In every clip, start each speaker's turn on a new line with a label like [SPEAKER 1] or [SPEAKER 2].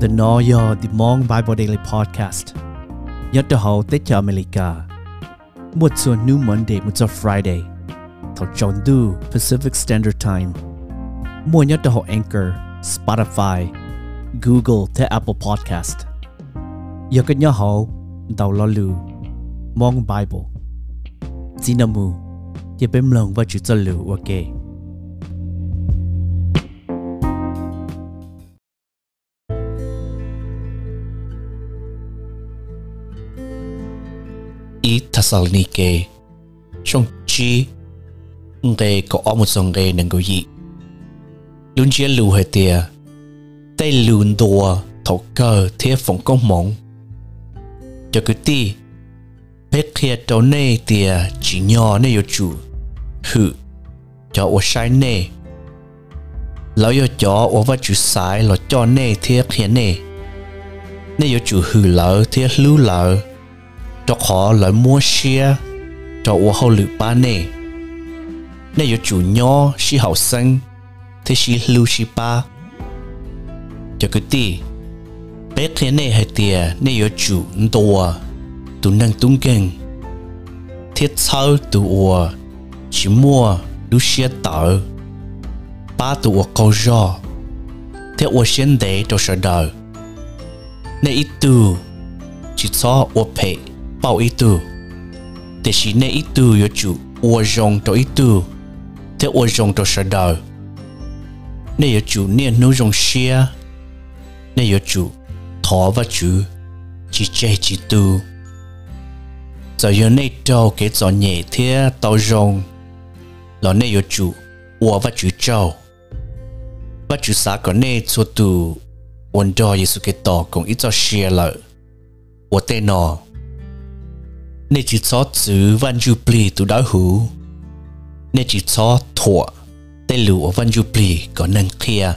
[SPEAKER 1] The Noyo The Mong Bible Daily Podcast. Nhớ cho hậu tế cho America. Một số New Monday, một số Friday. Thảo chọn Pacific Standard Time. Mua nhớ cho Anchor, Spotify, Google tới Apple Podcast. Nhớ cái nhớ hậu, Đầu lo Mong Bible. Zinamu Nhớ bếm lòng và chữ cho lưu, ok.
[SPEAKER 2] I Thessalonike trong chi nghe có ở một dòng nghe nâng yi luôn chia lù hệ tia. Tay lùn đùa, thổ cơ thế phòng công mộng cho cứ ti bé kia đầu nê tia, chỉ nhỏ nê yo chủ. Hự, cho ô sai nê. Lão yo cho ô vật chủ sai lo cho nê thế kia nê. Nê yo chủ hự lão thế lưu lão cho khó lại mua xe, cho ô hậu lự ba nè nè có chủ nhỏ si hậu sinh thì si lưu si ba. Cho cái tì bé thế nè hay tìa nè có chủ đùa tụ năng tung kinh thiết sau tụ ô chỉ mua lưu xe tờ ba tụ ô câu gió thế ô xuyên đế cho sợ đời nè ít tụ chỉ cho ô phê bảo ý tư. Thế chỉ nên ý tư yo chủ ua rong cho ý tư. Thế ua rong cho sợ đời nên yo chủ nên nô rong xia nên yo chủ thỏ và chủ chỉ chơi chỉ tư. Giờ yo nên trâu cái gió nhẹ thế tao rong. Là nên yo chủ ua và chủ trâu và chủ xã có nên cho tư ổn đo Giêsu cái tỏ cũng ít cho xia lợi ua tên nó nè chỉ cho chữ văn du pli tu đói hủ nè chỉ cho thọ tên lũ văn du pli có năng kia.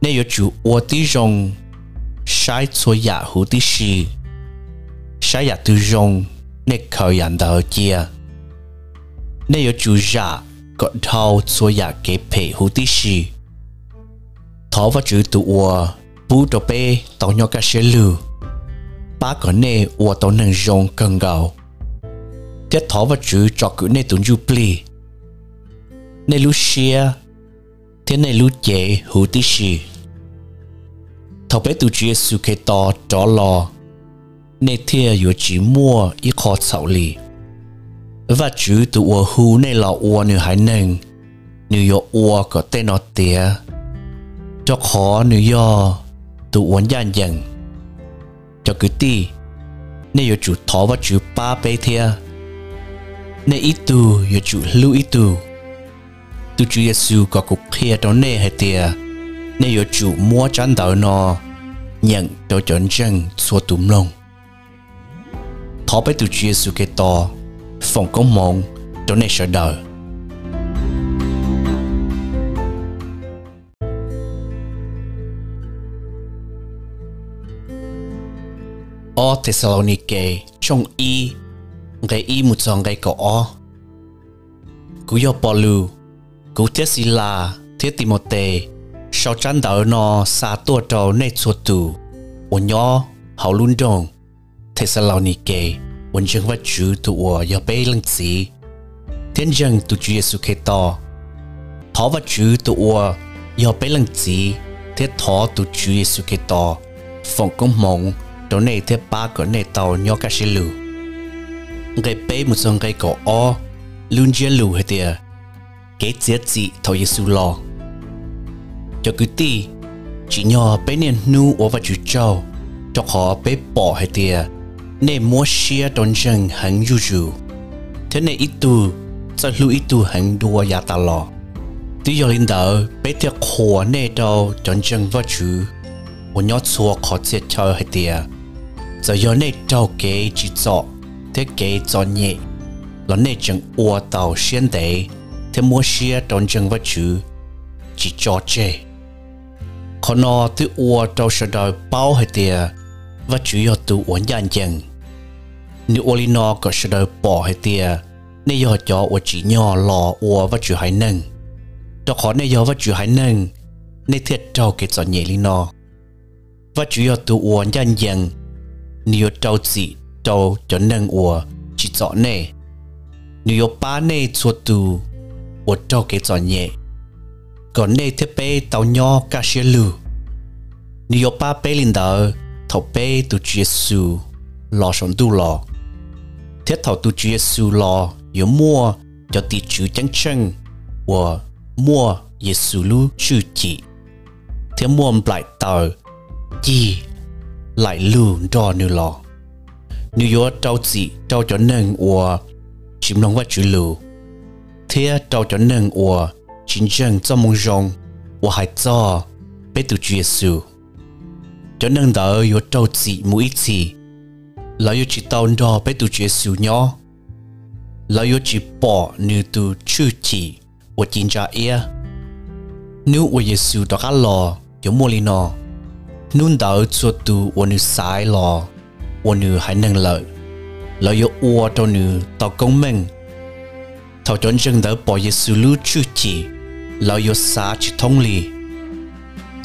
[SPEAKER 2] Nè yếu chủ ô tí rong. Sai cho dạ hủ tí shi sai dạ tư rong. Nè khởi yàn đào kia. Nè yếu chủ dạ có thao cho dạ kế phê hủ tí shi thó và chữ tụ ô bú đồ bê, tỏ nhau cả xe lưu ba có nè ua tàu nâng rong cần gạo. Tiết thó và chữ cho cứ nè tụi du pli. Nè lu xia, thế nè lu chế hữu tí xì. Thầu bé tụi chúa sư kê to cho lò. Nè thia yếu chỉ mua ít khó sạo lì. Và chữ tụi ua hữu nè là ua nữ hải nâng. Nữ yếu ua có tên nó tía. Cho khó nữ yếu tụi uốn dàn dần cho cứ ti. Nên yêu chủ thọ và chủ ba bê thia nên ít tu yêu chủ lưu ít tu. Tu chủ Giêsu có cục kia đó nè hay tia nên yêu chủ mua chăn đầu nó, nhận đồ chọn chân xua tụm lông thọ bê tu chủ Giêsu cái to, phòng công mong đó nè sợ đời o Thessalonike trong y cái y một trong cái o. Cú yo Paulu cú Tesla thiết Timote sau Chan đầu nó xa tua trâu nét Chu tù. Ổn nhỏ hậu luôn đông Thessalonike ổn chân vật chủ tụ ở yo bê lăng chỉ thiên dân tụ chủ Giêsu Kitô thọ vật chủ tụ ở yo bê lăng chỉ thiết thọ tụ chủ Giêsu Kitô phong công mong đó này thế ba cái này tàu nhỏ cả xí lù cái bé một số cái cổ o luôn chia lù hết tiệt cái chết gì thầu Giêsu lo cho cứ ti chỉ nhỏ bé nên nu ở và chú châu cho họ bé bỏ hết tiệt nên mua xe đón chân hắn yu yu thế này ít tu cho lưu ít tu hắn đua ya ta lo tuy giờ linh đạo bé tiệt khổ nè đâu đón chân và chú 我要做考这条黑的。 Giờ giờ này trâu kế chỉ cho thế kế cho nhẹ. Là này chẳng ua tàu xuyên đấy thế mua xia trong chẳng vật chữ chỉ cho chê. Còn nó từ ua tàu sẽ đòi bao hết tiề và chủ yếu từ uốn dàn dần nếu ua nó có sẽ đòi bỏ hết tiề nên giờ cho ua chỉ nhỏ lò ua và chủ hải nâng. Đó khó nên giờ và chủ hải nâng nên thiệt trâu kế cho nhẹ li nó và chủ yếu tu ua nhân dân nhiều trâu chỉ trâu cho nâng ua chỉ rõ nè nhiều ba nè chua tụ ua trâu cái rõ nhẹ còn nè thế bé tàu nhỏ cả xe lù nhiều ba bé linh đạo thầu bé tu chúa giêsu lo sống tu lo. Thế thầu tu chúa giêsu lo yếu mua cho tỷ chủ chân chân và mua giêsu lu chữ chỉ thế mua lại tàu chỉ lại lường cho nữ lò nữ yếu trâu chỉ trâu cho nên và chim lòng vật chữ lù thế trâu cho nên và chính chân cho mong rong và hai cho bé tu chúa sư cho nên đó yếu trâu chỉ mũi chỉ. Là yếu chỉ tao đó bé tu chúa sư nhỏ. Là yếu chỉ bỏ nữ tu chữ chỉ và chính cha ia nếu và giêsu đó cả lò cho mua li nó nun đỡ cho tu ô nữ sai lò ô nữ hãy nâng lợi. Lợi yếu ua cho nữ tao công minh thảo chọn chân đỡ bỏ yếu sư lưu chữ chỉ, lợi yếu xa chỉ thông lì.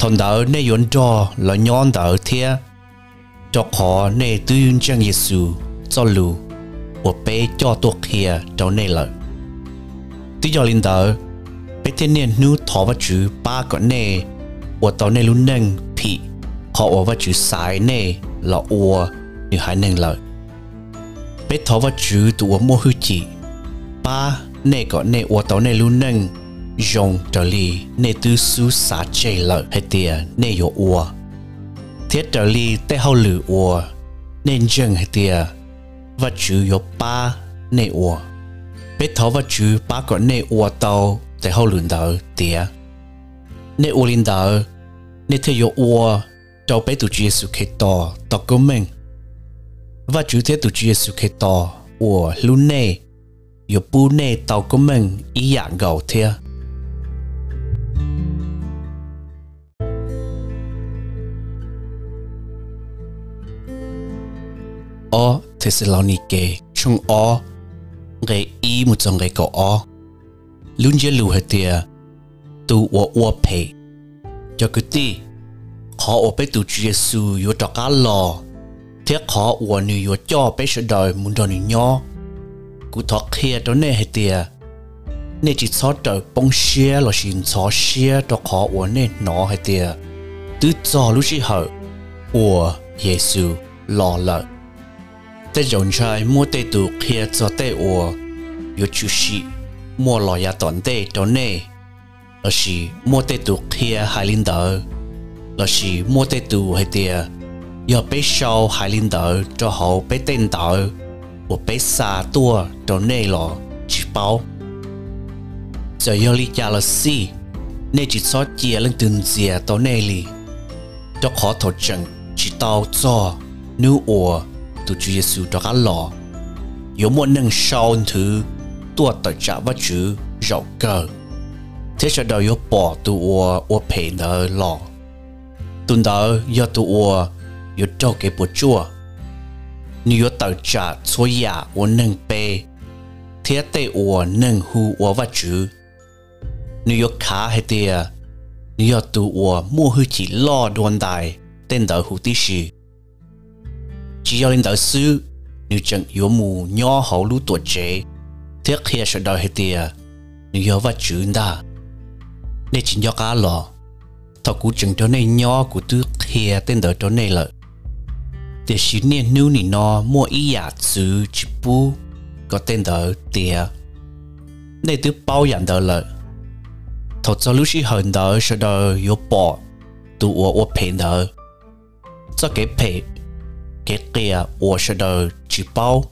[SPEAKER 2] Thằng đỡ nê yốn cho lợi nhon đỡ thia. Cho khó nê tư yun chân yếu sư cho lưu và bê cho tuột kia cho nê lợi. Tí cho linh đỡ, bê thiên niên nu thọ vật chữ ba con nê và tao nê lưu nâng thị họ ở vật chữ sai nè, là ua như hai nâng lợi bé thọ vật chữ tụ ở mô hư chỉ. Ba, nè có nè và tàu nè lưu nâng. Dòng trở lì, nè tư su xả chê lợi. Hay tìa, nè yo ua thiết trở lì tê hậu lử ua nên dân hay tìa. Vật chữ yo ba, nè ua bé thọ vật chữ ba có nè ua tàu tê hậu lử đỡ tìa. Nè ua linh đỡ nè thê yo ua cho bé tụi chúa giêsu khi to tao có mình. Và chủ thế tụi chúa giêsu khi to ua luôn nè yo bu này tao của mình, ý dạng gầu thế o Thessalonike, chung o ngai i mu chong ngai ko o. Lun je hết hetia tu wo wo pe cho cái ti khó ở bên tụ chúa giêsu yo trọ cá lò. Thế khó ở nữ yo muốn cho nữ nhỏ cú thọ kia đó hết tiệt nè chỉ xó bông xe là xin xó xe cho khó ở nè hết tiệt tứ cho lúc chỉ hở của giêsu lò lợn tê rộng trai, mua tê tụ kia cho tê ủa yo chú sĩ, mua lò ya tê đó nè ở sĩ, mua tê tụ kia hai linh là chỉ mua tê tù hay tìa. Giờ bé sau hai linh đỡ cho họ bé tên đỡ và bé xa tua cho nê lọ chỉ bao giờ giờ lý cha là si nê chỉ xót chia lên từng dìa tao nê lì. Cho khó thổ chừng chỉ tao cho nữ ủa tụi chú Giêsu cho cá lọ. Yếu muốn nâng sau thứ tua tờ trả vắt chú rộng cờ thế cho đời yếu bỏ tụi ủa ủa phê nở lọ tuần đó có tu ua có cho cái bộ chua nếu có tờ trả số nhà ua nâng bê thế tê ua nâng hu ua vật chữ nếu có khá hay tìa nếu có tu ua mua hư chỉ lo đoàn đài tên đó hữu tí sĩ chỉ có lên đạo sư nếu chẳng yếu mù nhỏ hậu lũ tuổi trẻ thế khi sẽ đòi hay tiền nếu yếu vật chữ đa nên chỉ cho cá lò thọ cú chừng chỗ này, nhỏ của tư kia tên đó chỗ này là để xin nè nu nỉ nó, mua ý giả chữ chữ bu có tên đó tìa này tư bao nhận đó là thọ cho lúc xí hận đó sau đó yếu bỏ tụ ua ua phèn đó. Cho cái phè cái kia ua sau đó chữ bao,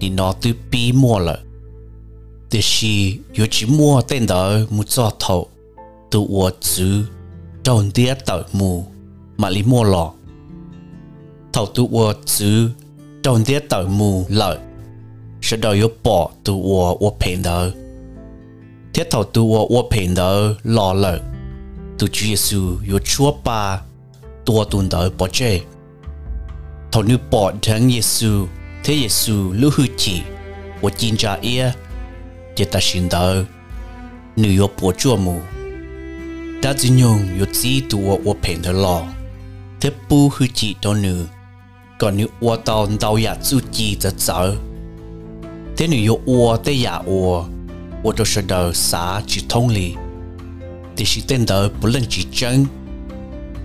[SPEAKER 2] thì nó tư bi mua là, để xí yếu chữ mua tên đó, mua cho thọ tụ ua chữ trong tia tờ mù, mà lý mua lọ. Thầu tu ua chứ trong tia tờ mù lợi. Sẽ đòi yếu bỏ tu ua ua phèn đỡ thiết thầu tu ua ua phèn đỡ lọ lợi. Từ Chúa Giêsu yếu chúa ba, tua tuần đỡ bỏ chê. Thầu nữ bỏ thằng Giêsu thế Giêsu lưu hư chỉ và chín cha ia chỉ ta xin đỡ nữ yếu bỏ chúa mù ta chỉ nhung yo chỉ tu wo pen de lo thế bu hư chỉ đó nữ còn nữ wo tao tao ya zu chỉ za cháu, thế nữ yo wo te ya wo wo to sha da sa chỉ thông lý thì chỉ tên đó bu lần chỉ chân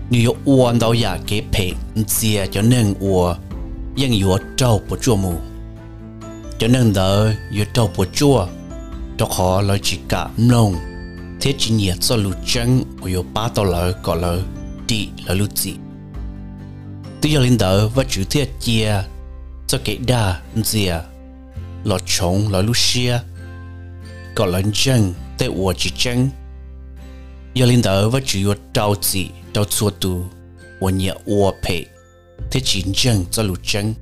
[SPEAKER 2] nữ yo wo tao ya kế pe chia cho nên wo yang yo trâu bu chua mu cho nên đó yo trâu bu chua đó khó lo chỉ cả mông thế chỉ nhẹ cho lũ chân của yêu ba tàu lỡ có lỡ đi lỡ lũ gì tuy giờ lên đỡ và chủ thế chia cho cái đa dìa, lọ chống lọ lũ xia. Có lỡ chân tế ủa chỉ chân. Giờ lên đỡ và chủ yêu trao gì trao chua tù, ủa nhẹ ủa phê thế chỉ chân cho lũ chân.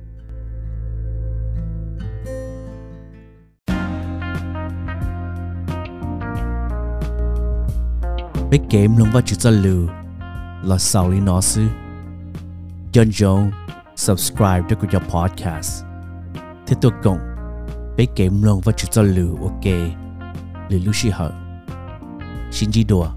[SPEAKER 1] Biết game luôn vào chữ cho lù là sau lý nó sư chân dòng subscribe cho cái podcast thế tôi cộng biết game luôn vào chữ cho lù ok. Lì lúc xí hở xin chỉ đùa?